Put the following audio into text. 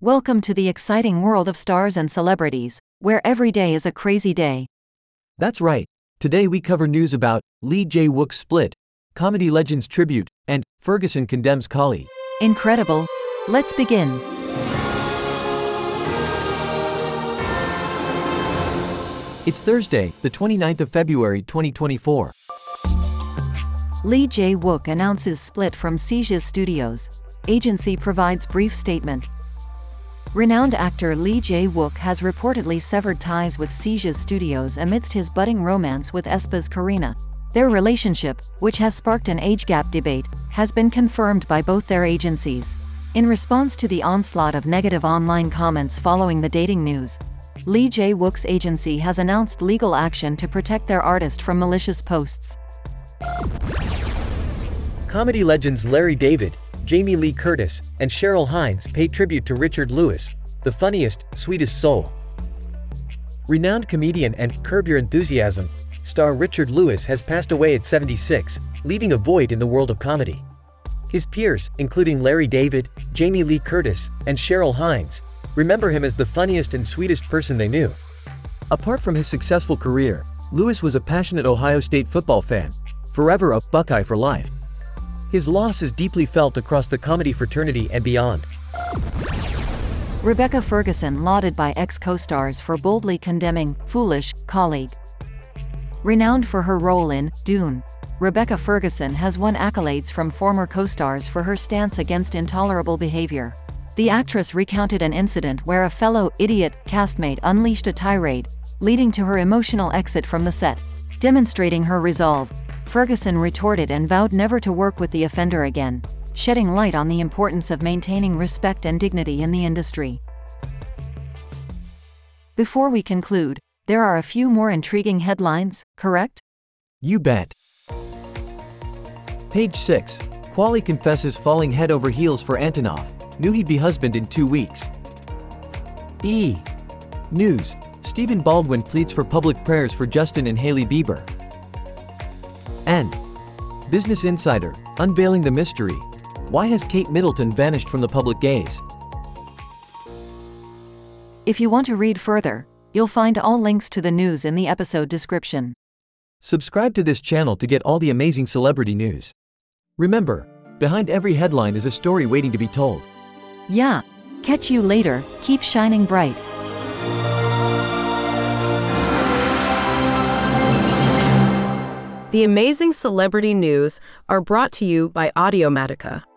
Welcome to the exciting world of stars and celebrities, where every day is a crazy day. That's right. Today we cover news about Lee Jae Wook's split, Comedy Legends tribute, and Ferguson condemns Kali. Incredible. Let's begin. It's Thursday, the 29th of February 2024. Lee Jae Wook announces split from C-JeS Studios. Agency provides brief statement. Renowned actor Lee Jae Wook has reportedly severed ties with C-JeS Studios amidst his budding romance with aespa's Karina. Their relationship, which has sparked an age gap debate, has been confirmed by both their agencies. In response to the onslaught of negative online comments following the dating news, Lee Jae Wook's agency has announced legal action to protect their artist from malicious posts. Comedy legends Larry David, Jamie Lee Curtis, and Cheryl Hines pay tribute to Richard Lewis, the funniest, sweetest soul. Renowned comedian and Curb Your Enthusiasm star Richard Lewis has passed away at 76, leaving a void in the world of comedy. His peers, including Larry David, Jamie Lee Curtis, and Cheryl Hines, remember him as the funniest and sweetest person they knew. Apart from his successful career, Lewis was a passionate Ohio State football fan, forever a Buckeye for life. His loss is deeply felt across the comedy fraternity and beyond. Rebecca Ferguson lauded by ex-co-stars for boldly condemning foolish colleague. Renowned for her role in Dune, Rebecca Ferguson has won accolades from former co-stars for her stance against intolerable behavior. The actress recounted an incident where a fellow idiot castmate unleashed a tirade, leading to her emotional exit from the set. Demonstrating her resolve, Ferguson retorted and vowed never to work with the offender again, shedding light on the importance of maintaining respect and dignity in the industry. Before we conclude, there are a few more intriguing headlines, correct? You bet. Page 6. Qualley confesses falling head over heels for Antonoff. Knew he'd be husband in two weeks. E. News. Stephen Baldwin pleads for public prayers for Justin and Hailey Bieber. And Business Insider, unveiling the mystery. Why has Kate Middleton vanished from the public gaze? If you want to read further, you'll find all links to the news in the episode description. Subscribe to this channel to get all the amazing celebrity news. Remember, behind every headline is a story waiting to be told. Yeah. Catch you later, keep shining bright. The amazing celebrity news are brought to you by Audiomatika.